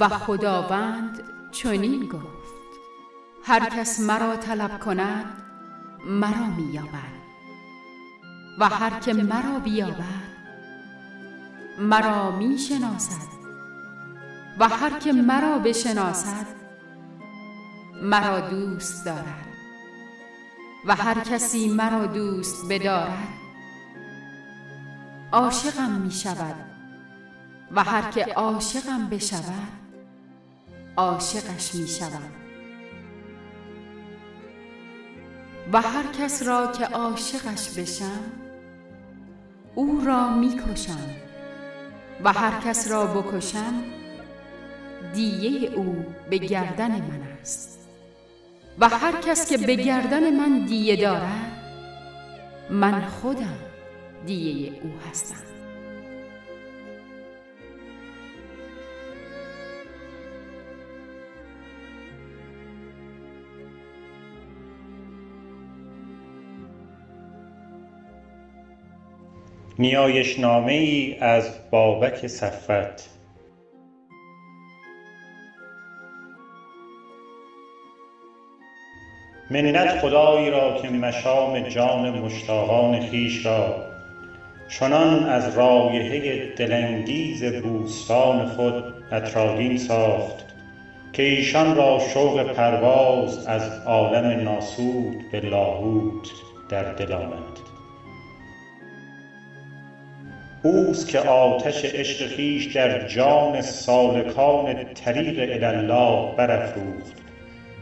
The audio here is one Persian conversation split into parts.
و خداوند چنین گفت. هر کس مرا طلب کند مرا مییابد. و هر که مرا بیابد مرا می‌شناسد. و هر که مرا بشناسد مرا دوست دارد. و هر کسی مرا دوست بدارد عاشقم می شود و هر که عاشقم بشود عاشقش می شود و هر کس را که عاشقش بشم او را می کشم و هر کس را بکشم دیه او به گردن من است. و هر کس که به گردن من دیه دارد من خودم دیه او هستم. نیایش نامه ای از بابک صفوت. منت خدایی را که مشام جان مشتاقان خویش را چنان از رایحه دلانگیز بوستان خود عطرآگین ساخت که ایشان را شوق پرواز از عالم ناسوت به لاهوت در دل آمد. اوست که آتش عشق خویش در جان سالکان طریق الله برافروخت.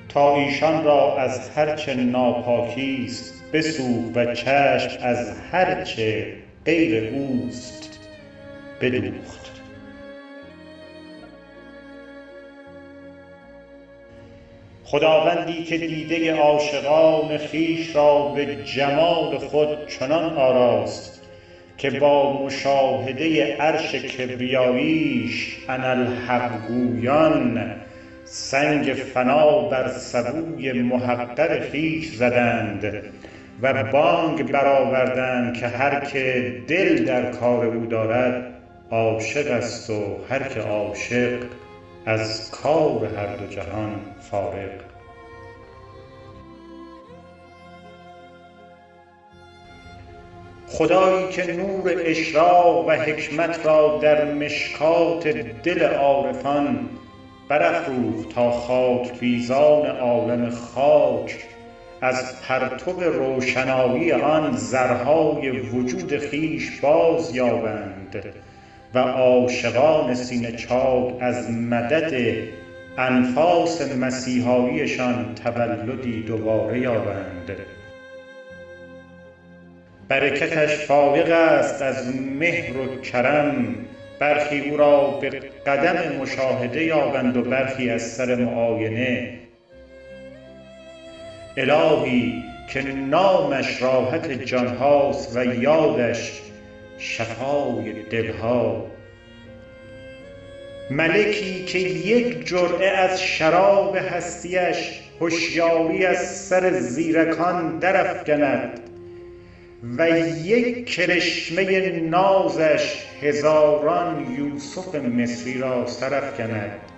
تا ایشان را از هر چه ناپاکی است بسوخت و چشم از هر چه غیر اوست بدوخت. خداوندی که دیده عاشقان خویش را به جمال خود چنان آراست که با مشاهده عرش کبریاییش اناالحق گویان سنگ فنا بر سبوی محقر خویش زدند و بانگ برآوردند که هر که دل در کار او دارد عاشق است و هر که عاشق از کار هر دو جهان فارغ. خدایی که نور اشراق و حکمت را در مشکات دل عارفان برافروخت تا خاک بیزان عالم خاک از پرتو روشنایی آن ذرهای وجود خویش بازیابند و عاشقان سینه چاک از مدد انفاس مسیحاییشان تولدی دوباره یابند. برکتش فایق است از مهر و کرم. برخی او را به قدم مشاهده یابند و برخی از سر معاینه. الهی که نامش راحت جان هاست و یادش شفای دل ها. ملکی که یک جرعه از شراب هستیش هشیاری از سر زیرکان درافکند. و یک کرشمه نازش هزاران یوسف مصری را سرافکند. شما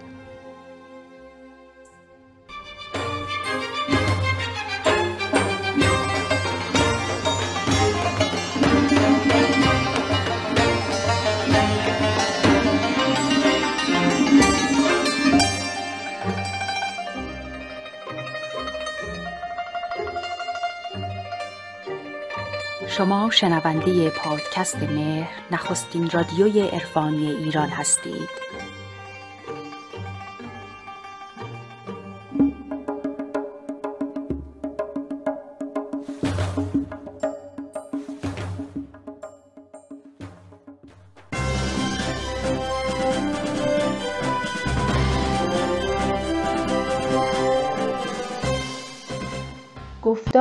شنونده پادکست مهر نخستین رادیوی عرفانی ایران هستید.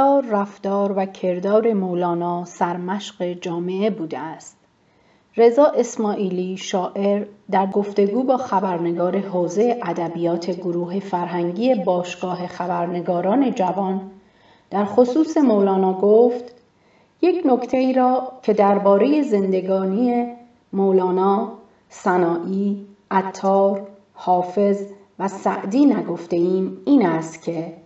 گفتار رفتار و کردار مولانا سرمشق جامعه بوده است. رضا اسماعیلی شاعر در گفتگو با خبرنگار حوزه ادبیات گروه فرهنگی باشگاه خبرنگاران جوان در خصوص مولانا گفت یک نکته ای را که درباره زندگانی مولانا، سنایی، عطار، حافظ و سعدی نگفته ایم این است که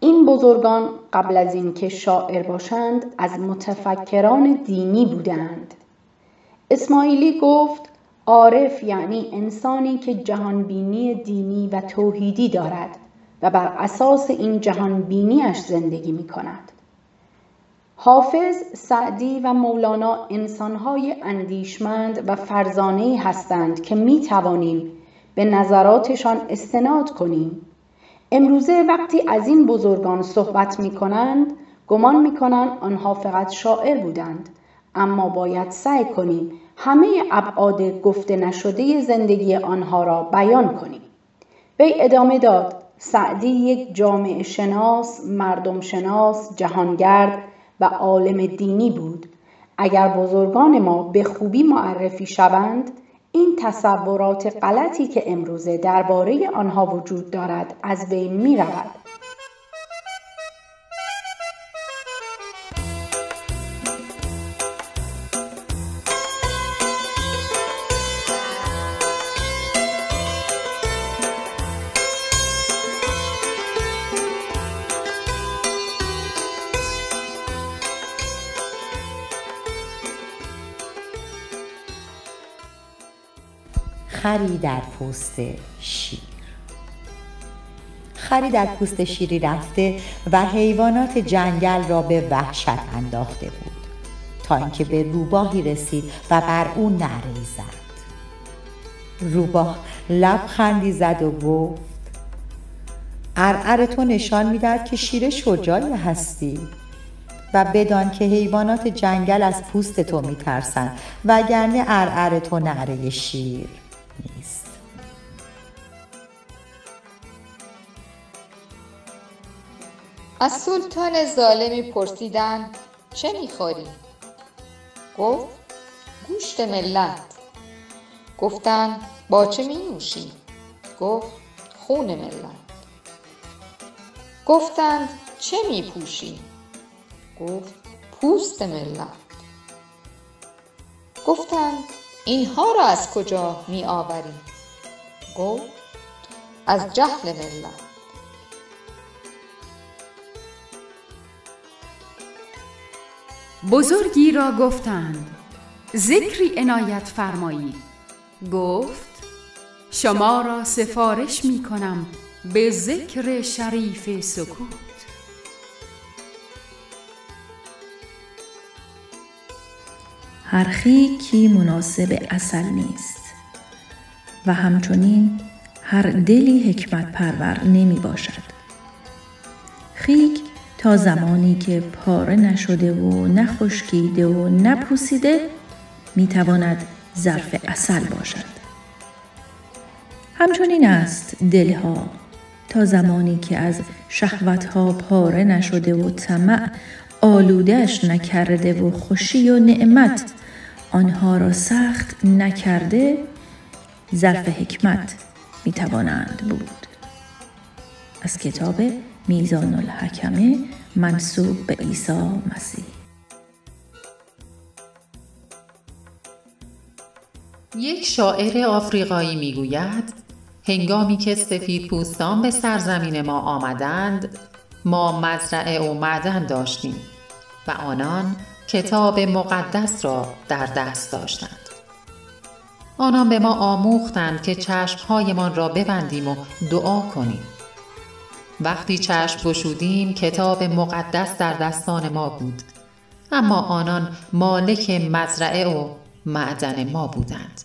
این بزرگان قبل از اینکه شاعر باشند از متفکران دینی بودند اسماعیلی گفت عارف یعنی انسانی که جهانبینی دینی و توحیدی دارد و بر اساس این جهانبینیش زندگی می کند. حافظ، سعدی و مولانا انسانهای اندیشمند و فرزانه هستند که می توانیم به نظراتشان استناد کنیم. امروزه وقتی از این بزرگان صحبت می کنند، گمان می کنند آنها فقط شاعر بودند. اما باید سعی کنیم همه ابعاد گفته نشده زندگی آنها را بیان کنیم. وی ادامه داد سعدی یک جامعه شناس، مردم شناس، جهانگرد و عالم دینی بود. اگر بزرگان ما به خوبی معرفی شوند، این تصورات غلطی که امروزه درباره آنها وجود دارد از بین می رود. خری در پوست شیر. خری در پوست شیری رفته و حیوانات جنگل را به وحشت انداخته بود تا اینکه به روباهی رسید و بر او نعره زد. روباه لبخندی زد و گفت ارعر تو نشان می‌دهد که شیر شجاعی هستی و بدان که حیوانات جنگل از پوست تو میترسند وگرنه ارعر تو نعره شیر. از سلطان ظالمی پرسیدند چه می‌خوری؟ گفت گوشت ملت گفتند با چه می نوشی؟ گفت خون ملت گفتند چه می پوشی؟ گفت پوست ملت گفتند اینها را از کجا می آوری؟ گفت از جهل ملت بزرگی را گفتند. ذکری عنایت فرمایید گفت شما را سفارش می کنم به ذکر شریف سکوت. هر خیکی مناسب اصل نیست و همچنین هر دلی حکمت پرور نمی باشد. خیک تا زمانی که پاره نشده و نخشکیده و نپوسیده می تواند ظرف اصل باشد. همچنین است دلها. تا زمانی که از شهوتها پاره نشده و طمع آلودش نکرده و خوشی و نعمت آنها را سخت نکرده ظرف حکمت می توانند بود. از کتاب میزان الحکمه منصوب به عیسی مسیح. یک شاعر آفریقایی می‌گوید هنگامی که سفید پوستان به سرزمین ما آمدند ما مزرعه و معدن داشتیم و آنان کتاب مقدس را در دست داشتند. آنان به ما آموختند که چشمهایمان را ببندیم و دعا کنیم. وقتی چشم گشودیم کتاب مقدس در دستان ما بود. اما آنان مالک مزرعه و معدن ما بودند.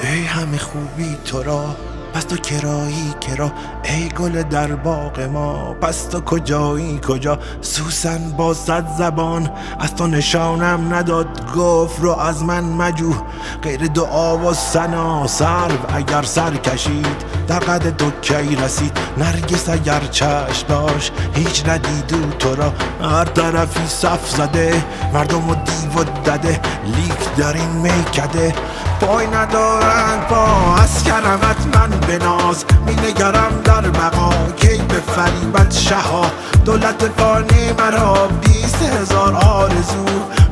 ای همه خوبی تو را پس تو کرایی کرا ای گل در باغ ما پس تو کجایی؟ کجا؟ سوسن با صد زبان از تو نشانم نداد گفت رو از من مجو غیر دعا و سنا سرو اگر سر کشید در قد تو کی رسید؟ نرگس اگر چشم داشت هیچ ندیدو تو را. هر طرفی صف زده مردم و دیو دده لیک در این میکده. پای ندارند پا از کرمت من به ناز می نگرم در بقا کی به فریبت شها. دولت فانی مرا بیست هزار آرزو.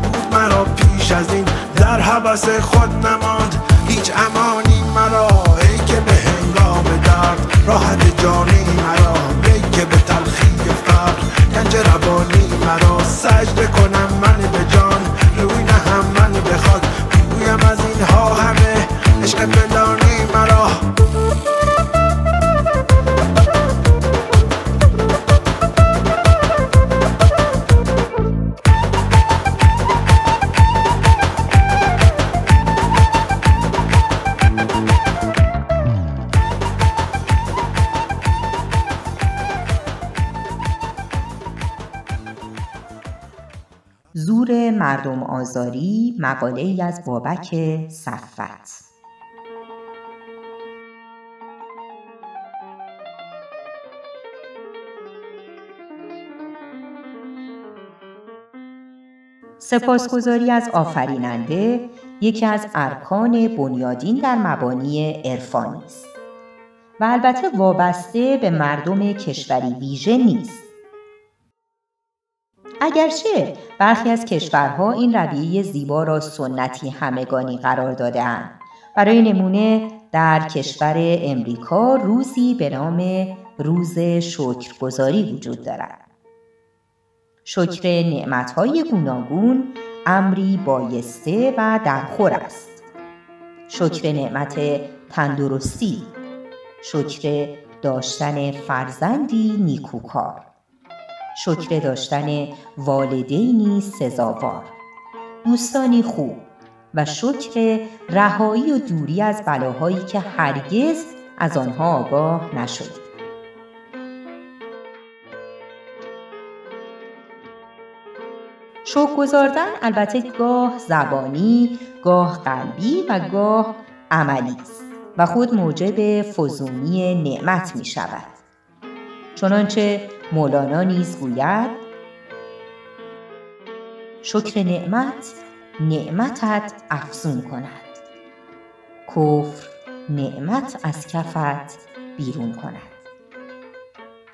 بود مرا پیش از این در حبس خود نماند. هیچ امانی مرا. ای که به هنگام درد. راحت جانی مرا. ای که به تلخی فقر گنج روانی مرا. سجده کنم من آزاری مقاله ای از بابک صفت سپاسگزاری از آفریننده یکی از ارکان بنیادین در مبانی عرفانی است و البته وابسته به مردم کشوری ویژه نیست. اگرچه برخی از کشورها این رویه زیبا را سنتی همگانی قرار دادهاند. برای نمونه در کشور امریکا روزی به نام روز شکرگزاری وجود دارد. شکر نعمتهای گوناگون امری بایسته و درخور است. شکر نعمت تندرستی شکر داشتن فرزندی نیکوکار. شکر داشتن والدینی سزاوار دوستانی خوب و شکر رهایی و دوری از بلاهایی که هرگز از آنها آگاه نشدید شکر گذاردن البته گاه زبانی، گاه قلبی و گاه عملی است و خود موجب فزونی نعمت می شود. چنانچه مولانا نیز گوید شکر نعمت نعمتت افزون کند. کفر نعمت از کفت بیرون کند.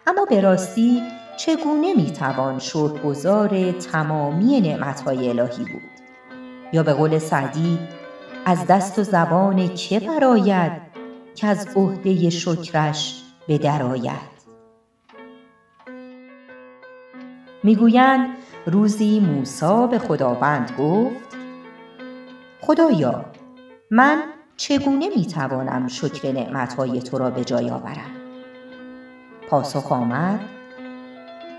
اما به راستی چگونه می‌توان شکرگزار تمامی نعمتهای الهی بود؟ یا به قول سعدی از دست و زبان که براید که از عهده شکرش به درآید می‌گویند روزی موسی به خداوند گفت خدایا من چگونه می‌توانم شکر نعمتهای تو را به جای آورم؟ پاسخ آمد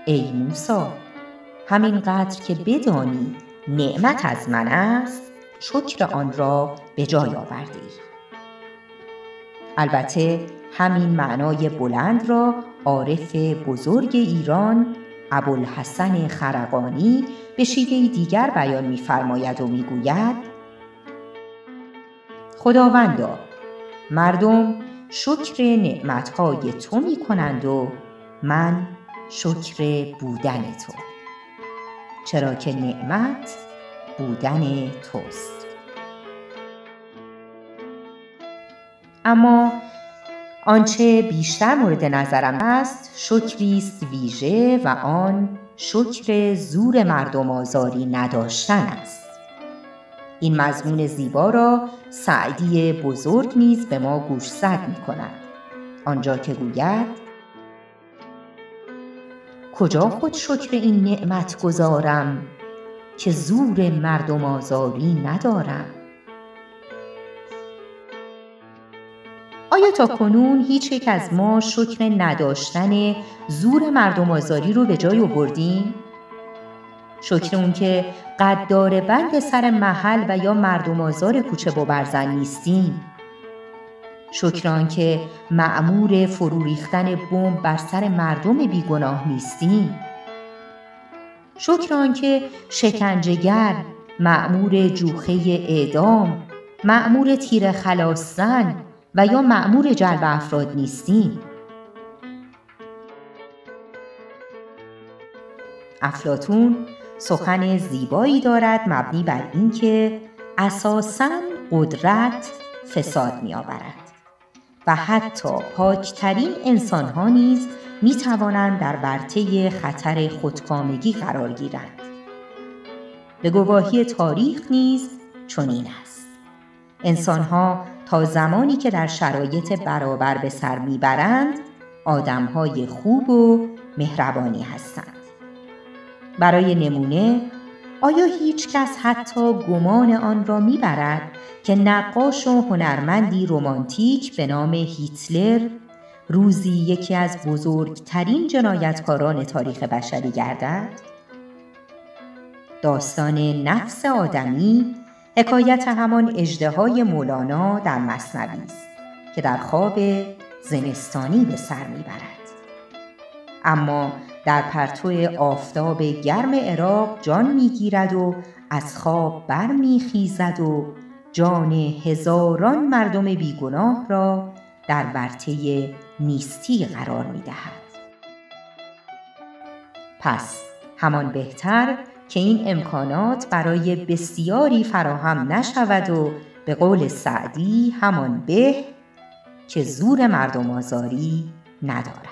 ای موسی همین قدر که بدانی نعمت از من است شکر آن را به جای آورده البته همین معنای بلند را عارف بزرگ ایران ابوالحسن خرقانی به شیوه دیگر بیان می‌فرماید و می‌گوید خداوندا مردم شکر نعمتهای تو می کنند و من شکر بودن تو چرا که نعمت بودن توست. اما آنچه بیشتر مورد نظرم است شکری است ویژه و آن شکر زور مردم آزاری نداشتن است. این مضمون زیبا را سعدی بزرگ نیز به ما گوشزد می کند آنجا که گوید کجا خود شکر این نعمت گذارم که زور مردم آزاری ندارم؟ آیا تا کنون هیچ یک از ما شکر نداشتن زور مردم آزاری رو به جای آوردیم؟ شکر اون که قدار بند سر محل و یا مردم آزار کوچه و برزن نیستیم؟ شکر آن که معمور فرو ریختن بمب بر سر مردم بیگناه نیستیم؟ شکر آن که شکنجهگر معمور جوخه اعدام معمور تیر خلاصن و یا معمور جلب افراد نیستیم افلاتون سخن زیبایی دارد مبنی بر اینکه اساسا قدرت فساد می آورد و حتی پاکترین انسانها نیز می توانند در ورطه خطر خودکامگی قرار گیرند. به گواهی تاریخ نیز چنین است. انسانها تا زمانی که در شرایط برابر به سر می‌برند آدمهای خوب و مهربانی هستند. برای نمونه آیا هیچ کس حتی گمان آن را می‌برد که نقاش و هنرمندی رومانتیک به نام هیتلر روزی یکی از بزرگترین جنایتکاران تاریخ بشری گردد؟ داستان نفس آدمی حکایت همان اجده مولانا در مصنوی است که در خواب زمستانی به سر می‌برد اما در پرتو آفتاب گرم عراق جان می‌گیرد و از خواب برمیخیزد و جان هزاران مردم بیگناه را در ورطه نیستی قرار می دهد. پس همان بهتر که این امکانات برای بسیاری فراهم نشود و به قول سعدی همان به که زور مردم آزاری ندارد.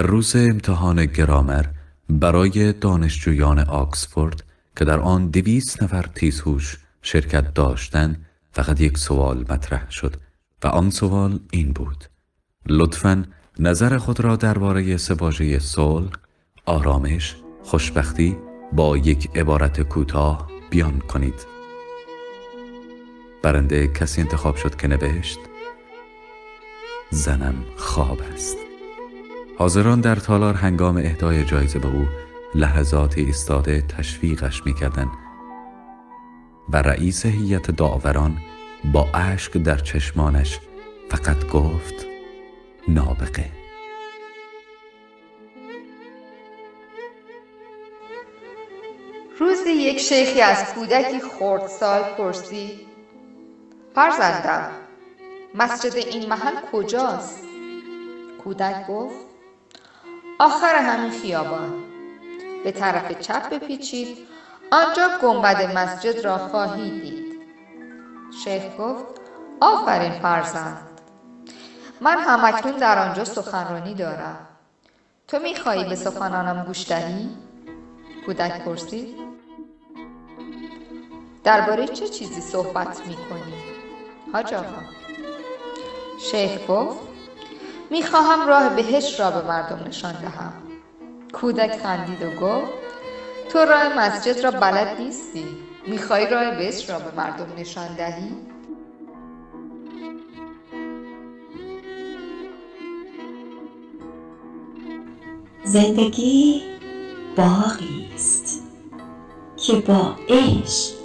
در روز امتحان گرامر برای دانشجویان آکسفورد که در آن دویست نفر تیزهوش شرکت داشتند فقط یک سوال مطرح شد و آن سوال این بود. لطفا نظر خود را درباره سه صلح آرامش خوشبختی با یک عبارت کوتاه بیان کنید. برنده کسی انتخاب شد که نوشت زنم خواب است. حاضران در تالار هنگام اهدای جایزه به او لحظاتی ایستاده تشویقش می‌کردند و رئیس هیئت داوران با اشک در چشمانش فقط گفت نابغه. روزی یک شیخی از کودکی خردسال پرسید فرزندم مسجد این محل کجاست؟ کودک گفت آخر همین خیابان. به طرف چپ بپیچید آنجا گنبد مسجد را خواهید دید. شیخ گفت آفرین فرزند. من همکنون در آنجا سخنرانی دارم. تو می‌خواهی به سخنانم گوش دهی؟ کودک پرسید. درباره چه چیزی صحبت می‌کنی؟ حاج آقا. شیخ گفت می‌خواهم راه بهش را به مردم نشان دهم. کودک خندید و گفت تو راه مسجد را بلد نیستی. می‌خوای راه بهش را به مردم نشان دهی؟ زندگی باقی است که با عشق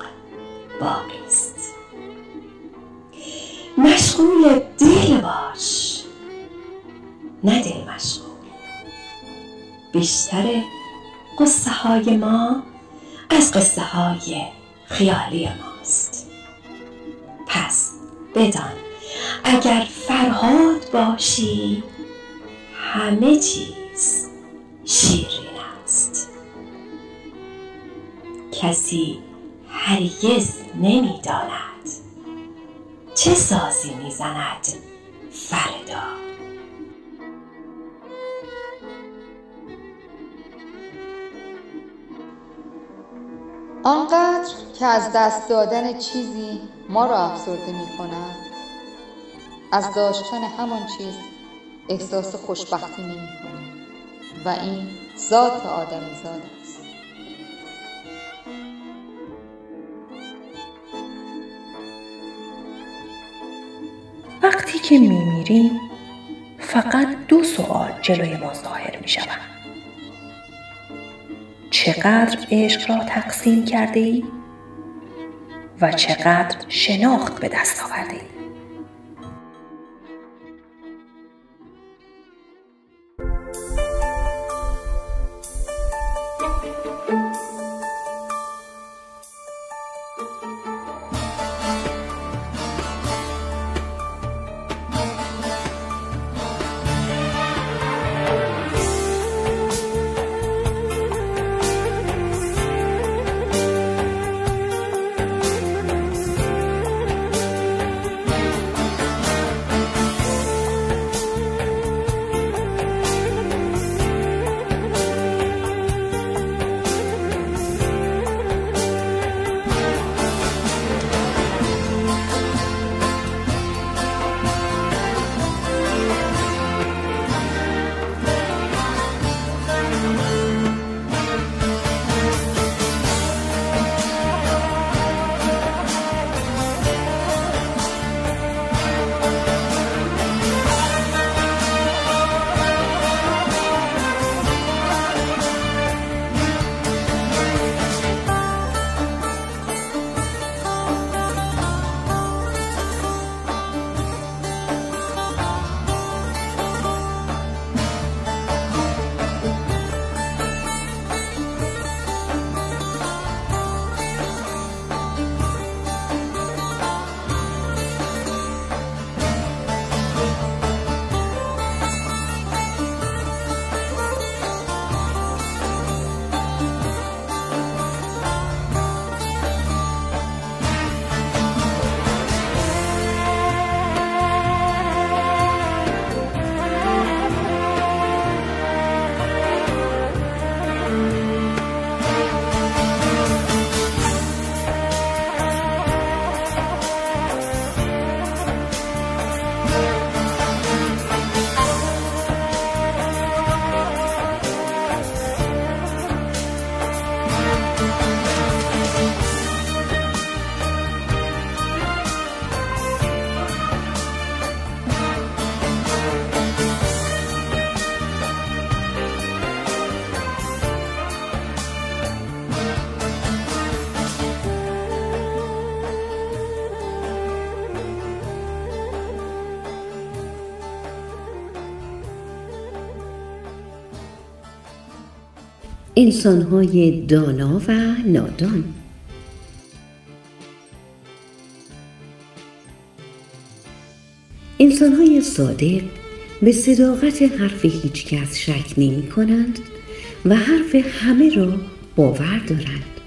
باقی است. مشغول دل باش. نه دل مشغول بیشتر قصه های ما از قصه های خیالی ماست. پس بدان اگر فرهاد باشی همه چیز شیرین است. کسی هرگز نمی‌داند چه سازی می‌زند فردا. آنقدر که از دست دادن چیزی ما را افسرده می کند از داشتن همان چیز احساس خوشبختی نمی کنیم و این ذات آدمی زاد است. وقتی که میمیریم فقط دو سوال جلوی ما ظاهر می شود. چقدر عشق را تقسیم کرده ای؟ و چقدر شناخت به دست آورده ای؟ انسانهای دانا و نادان. انسانهای صادق به صداقت حرف هیچ کس شک نمی کنند و حرف همه را باور دارند.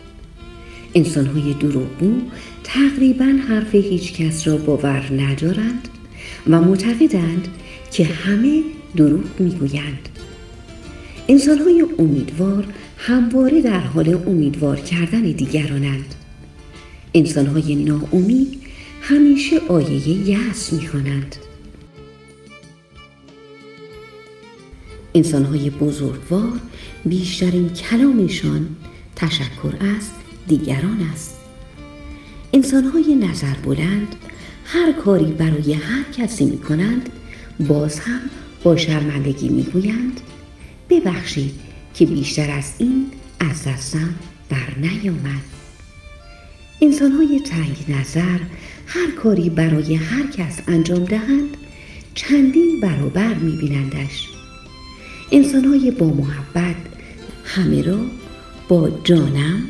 انسانهای دروغگو تقریبا حرف هیچ کس را باور ندارند و معتقدند که همه دروغ می‌گویند. انسانهای امیدوار همواره در حال امیدوار کردن دیگرانند. انسانهای ناامید همیشه آیه یأس می‌خوانند. انسانهای بزرگوار بیشترین کلامشان تشکر است دیگران است. انسانهای نظر بلند هر کاری برای هر کسی می کنند باز هم با شرمندگی می گویند ببخشید که بیشتر از این از دستم بر نیامد. انسانهای تنگ نظر هر کاری برای هر کس انجام دهند چندین برابر می بینندش انسانهای با محبت همه را با جانم،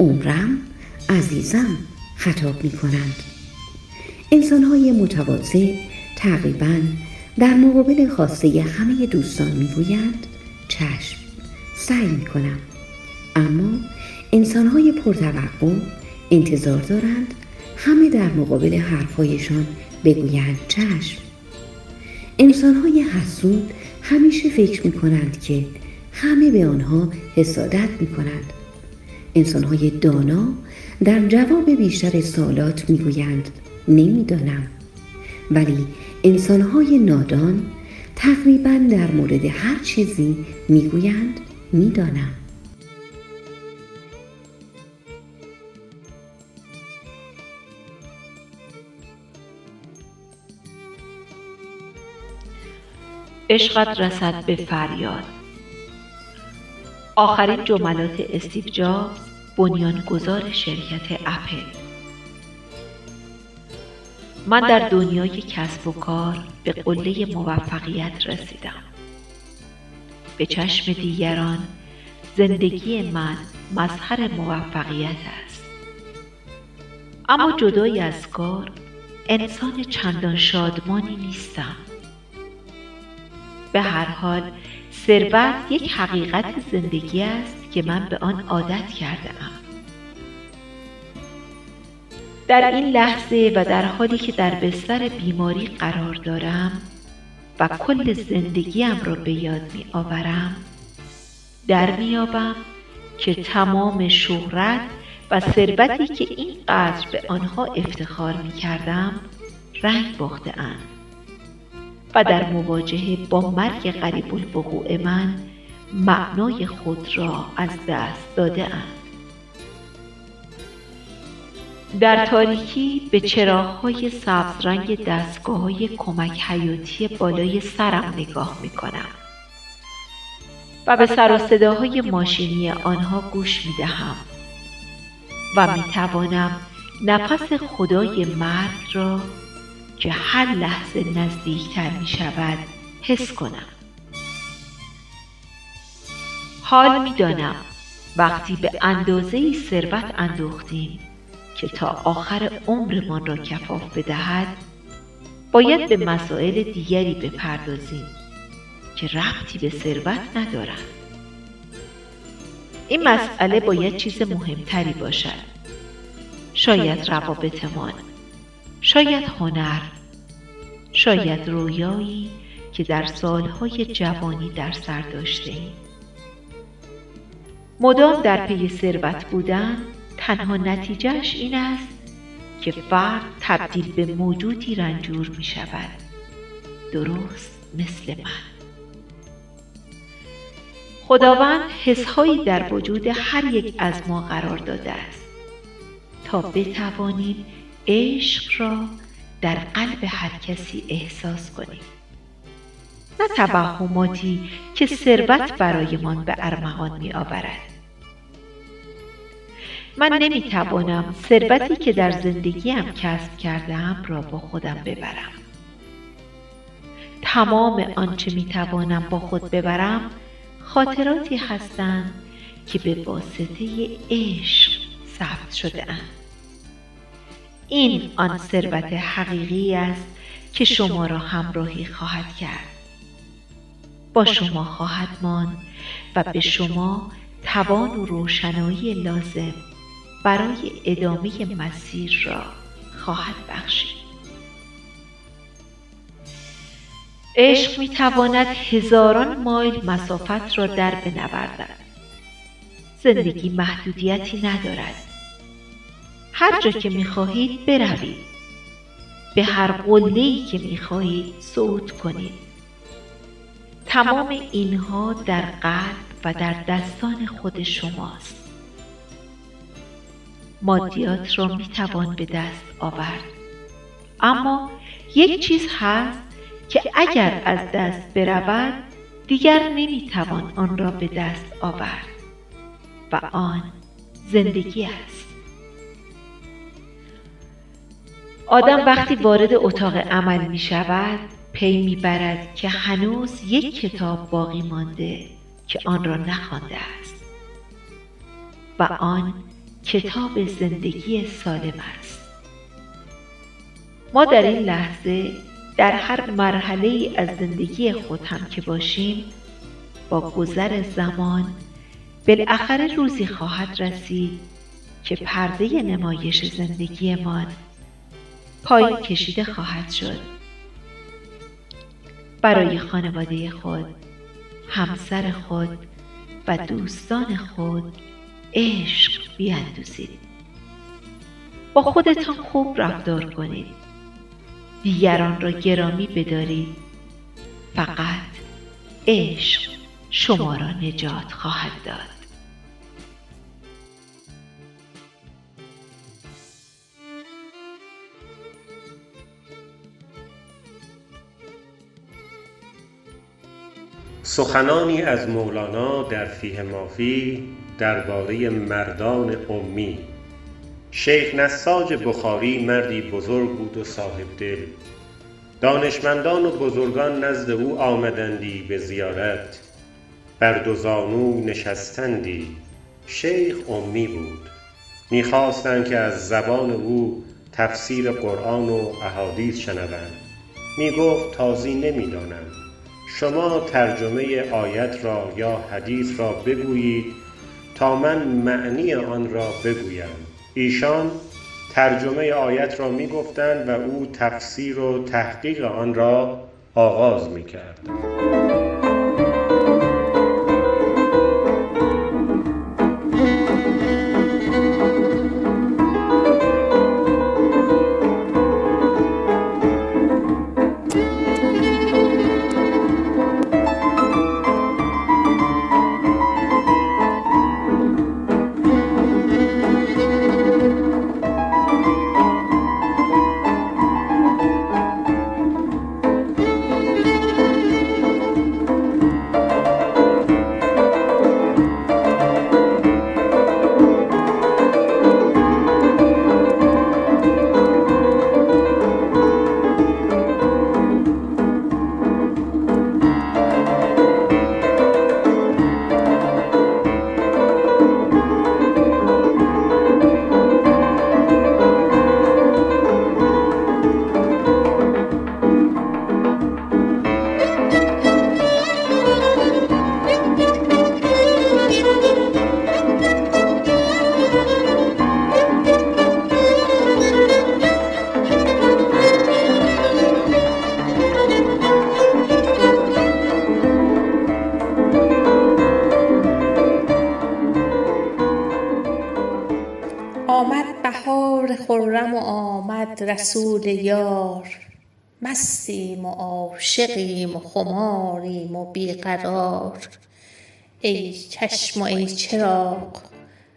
عمرم، عزیزم خطاب می کنند انسانهای متواضع تقریبا در مقابل خواسته همه دوستان می‌گویند چشم. سعی می کنم اما انسانهای پرتوقع انتظار دارند همه در مقابل حرفهایشان بگویند چشم. انسانهای حسود همیشه فکر می کنند که همه به آنها حسادت می کنند انسانهای دانا در جواب بیشتر سالات می گویند نمی‌دانم. ولی انسانهای نادان تقریبا در مورد هر چیزی می‌گویند می‌دانم. عشقت رسد به فریاد. آخرین جملات استیو جابز بنیانگذار شرکت اپل. من در دنیای کسب و کار به قله موفقیت رسیدم. به چشم دیگران زندگی من مظهر موفقیت است. اما جدای از کار انسان چندان شادمانی نیستم. به هر حال ثروت یک حقیقت زندگی است که من به آن عادت کرده ام. در این لحظه و در حالی که در بستر بیماری قرار دارم و کل زندگیم را به یاد می آورم در میابم که تمام شهرت و ثروتی که اینقدر به آنها افتخار می کردم رنگ باخته و در مواجهه با مرگ قریب الوقوع من معنای خود را از دست داده در تاریکی به چراغهای سبز رنگ دستگاه های کمک حیاتی بالای سرم نگاه می کنم و به سر و صداهای ماشینی آنها گوش می دهم و می توانم نفس خدای مرگ را که هر لحظه نزدیکتر می شود حس کنم. حال می دانم وقتی به اندازه ثروت اندوختیم که تا آخر عمرمان را کفاف بدهد باید به مسائل دیگری بپردازیم که ربطی به ثروت ندارند این مسئله باید چیز مهمتری باشد. شاید روابطمان شاید هنر شاید رویایی که در سالهای جوانی در سر داشته ایم. مدام در پی ثروت بودن تنها نتیجهش این است که فرد تبدیل به موجودی رنجور می شود. درست مثل من. خداوند حسهایی در وجود هر یک از ما قرار داده است. تا بتوانیم عشق را در قلب هر کسی احساس کنیم. نه توهماتی که ثروت برایمان به ارمغان می آورد من نمی توانم ثروتی که در زندگیم کسب کردم را با خودم ببرم تمام آنچه می توانم با خود ببرم خاطراتی هستند که به واسطه عشق ثبت شده. این آن ثروت حقیقی است که شما را همراهی خواهد کرد با شما خواهد ماند و به شما توان و روشنایی لازم برای ادامه مسیر را خواهد بخشید. عشق می تواند هزاران مایل مسافت را در بنوردد زندگی محدودیتی ندارد. هر جا که می خواهید بروید. به هر قله که می خواهید صعود کنید. تمام اینها در قلب و در دستان خود شماست. مادیات را می توان به دست آورد. اما یک چیز هست که اگر از دست برود دیگر نمی توان آن را به دست آورد. و آن زندگی است. آدم وقتی وارد اتاق عمل می شود پی می برد که هنوز یک کتاب باقی مانده که آن را نخوانده است. و آن کتاب زندگی سالم است. ما در این لحظه در هر مرحله از زندگی خود هم که باشیم با گذر زمان بالاخره روزی خواهد رسید که پرده نمایش زندگیمان پایین کشیده خواهد شد. برای خانواده خود همسر خود و دوستان خود عشق بیندوزید. با خودتان خوب رفتار کنید. دیگران را گرامی بدارید. فقط عشق شما را نجات خواهد داد. سخنانی از مولانا در فیه مافی درباره مردان امی. شیخ نساج بخاری مردی بزرگ بود و صاحبدل دانشمندان و بزرگان نزد او آمدندی به زیارت. بر دو زانو نشستندی. شیخ امی بود. می خواستند که از زبان او تفسیر قرآن و احادیث شنوند. می گفت تازی نمی دانم شما ترجمه آیت را یا حدیث را بگویید تا من معنی آن را بگویم ایشان ترجمه آیت را می گفتند و او تفسیر و تحقیق آن را آغاز می کرد. عاشقیم و خماریم و بیقرار. ای چشم و ای چراغ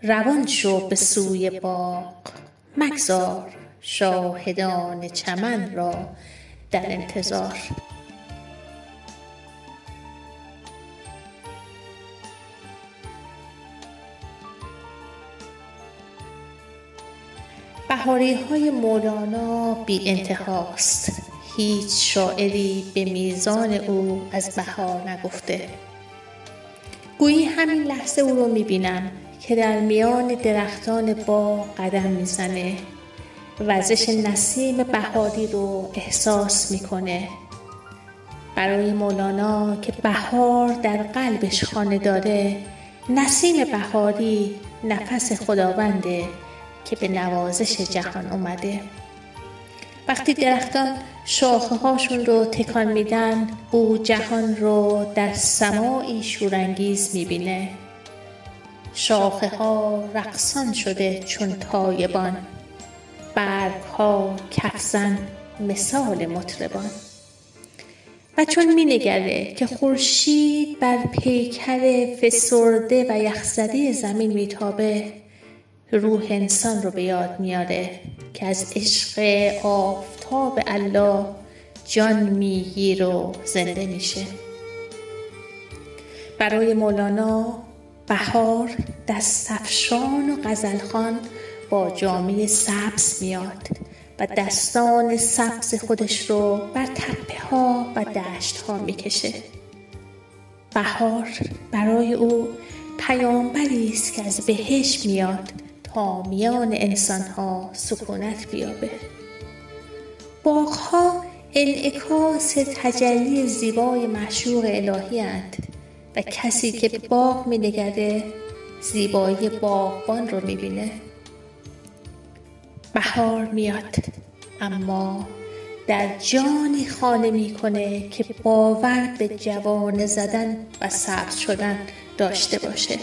روان شو به سوی باغ. مگذار شاهدان چمن را در انتظار. بهاری های مولانا بی انتهاست. هیچ شاعری به میزان او از بهار نگفته. گویی همین لحظه او رو می‌بینم که در میان درختان با قدم می‌زنه. وزش نسیم بهاری رو احساس می‌کنه. برای مولانا که بهار در قلبش خانه داره نسیم بهاری نفس خداونده که به نوازش جهان اومده. وقتی درختان شاخه هاشون رو تکان میدن او جهان رو در سماعی شورانگیز می‌بینه. شاخه ها رقصان شده چون تایبان برگ ها کفزن مثال مطربان. و چون مینگره که خورشید بر پیکر فسرده و یخزده زمین میتابه روح انسان رو به یاد میاره که از عشق آفتاب الله جان میگیر و زنده میشه. برای مولانا بهار دستفشان و غزلخان با جامعه سبز میاد و دستان سبز خودش رو بر تپه ها و دشت ها می‌کشه. بهار برای او پیامبری است که از بهش میاد تا میان ها سکونت بیابه. باغها انعکاس تجلی زیبای مشوق الهی اند و کسی که به باغ می نگرده زیبایی باغبان رو می‌بینه. بهار میاد اما در جانی خانه می‌کنه که باور به جوانه زدن و سبز شدن داشته باشه.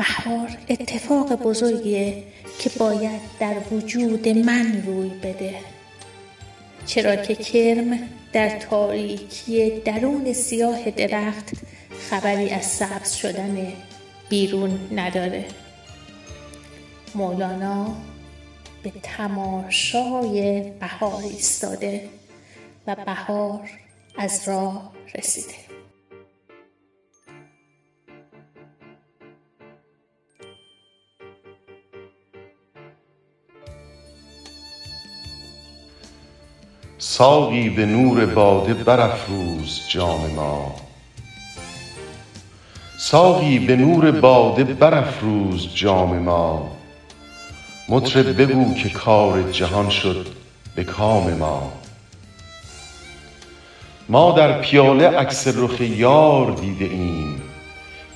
بهار اتفاق بزرگیه که باید در وجود من روی بده. چرا که کرم در تاریکی درون سیاه درخت خبری از سبز شدن بیرون نداره. مولانا به تماشای بهار ایستاده و بهار از راه رسیده. ساقی به نور باده برافروز جام ما. ساقی به نور باده برافروز جام ما. مطرب بگو که کار جهان شد به کام ما. ما در پیاله عکس رخ یار دیده ایم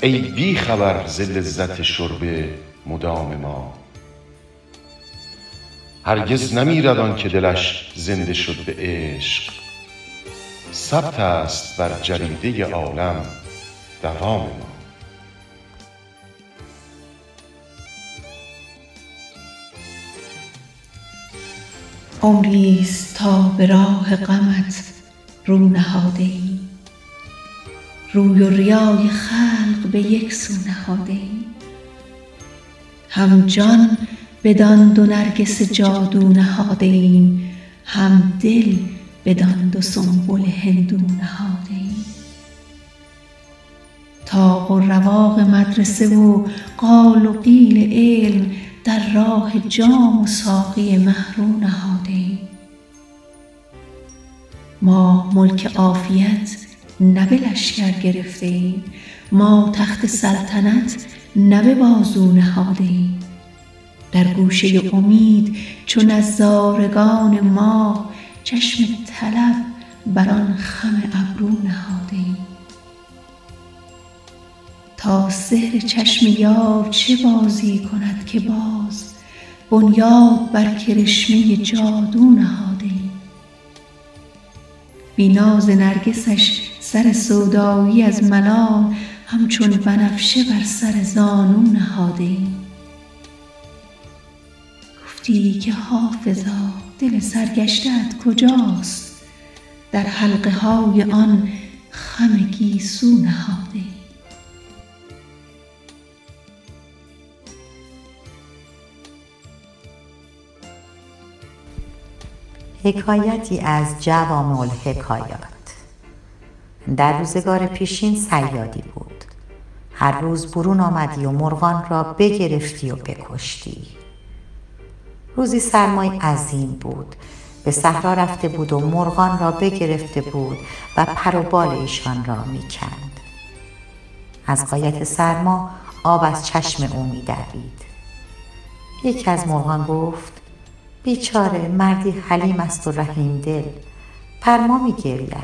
ای بی خبر ز لذت شرب مدام ما. هرگز نمیرد آن که دلش زنده شد به عشق. ثبت است بر جریده عالم دوام ما. عمریست تا به راه غمت رو نهاده ایم روی و ریای خلق به یک سو نهاده ایم هم جان بدان دو نرگس جادو نهاده ایم. هم دل بدان دو سنبل هندو نهاده ایم. طاق و رواق مدرسه و قال و قیل علم در راه جام و ساقی مه رو نهاده ایم. ما ملک عافیت نه به لشکر گرفته ایم. ما تخت سلطنت نه به بازو نهاده ایم. در گوشه امید چو نظارگان ماه چشم طلب بر آن خم ابرو نهاده ایم. تا سحر چشم یار چه بازی کند که باز بنیاد بر کرشمه جادو نهاده ایم. بی ناز نرگسش سر سودایی از ملال همچون بنفشه بر سر زانو نهاده ایم. گفتی که حافظا دل سرگشته ات کجاست؟ در حلقه های آن خم گیسو نهاده. ایم حکایتی از جوامع الحکایات. در روزگار پیشین صیادی بود. هر روز برون آمدی و مرغان را بگرفتی و بکشتی. روزی سرمای عظیم بود. به صحرا رفته بود و مرغان را بگرفته بود و پر و بال ایشان را می‌کند. از غایت سرما آب از چشم او میدوید. یکی از مرغان گفت بیچاره مردی حلیم است و رحیم دل بر ما می گرید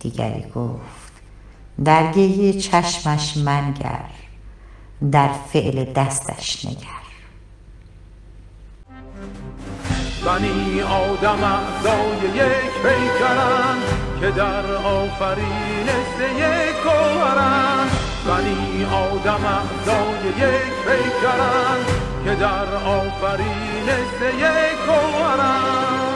دیگری گفت در گریه چشمش منگر در فعل دستش نگر. بنی آدم اعضای یک پیکرند که در آفرینش یک گوهرند بنی آدم اعضای یک پیکرند که در آفرینش یک گوهرند